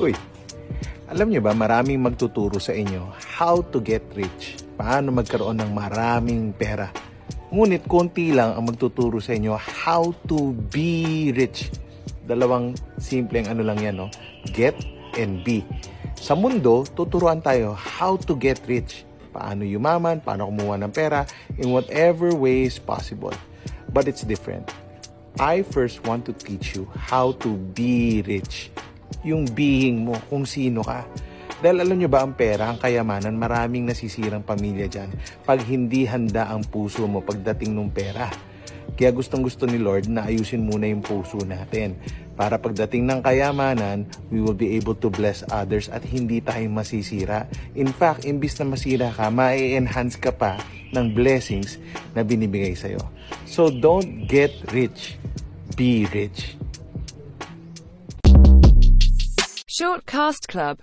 Uy, alam niyo ba maraming magtuturo sa inyo how to get rich. Paano magkaroon ng maraming pera. Ngunit konti lang ang magtuturo sa inyo how to be rich. Dalawang simpleng ano lang yan, no? Get and be. Sa mundo, tuturuan tayo how to get rich. Paano yumaman, paano kumuha ng pera, in whatever ways possible. But it's different. I first want to teach you how to be rich. Yung being mo, kung sino ka. Dahil alam nyo ba ang pera, ang kayamanan, maraming nasisirang pamilya dyan pag hindi handa ang puso mo pagdating ng pera. Kaya gustong gusto ni Lord na ayusin muna yung puso natin. Para pagdating ng kayamanan, we will be able to bless others at hindi tayo masisira. In fact, imbis na masira ka, ma-enhance ka pa ng blessings na binibigay sa'yo. So don't get rich, be rich. Shortcast Club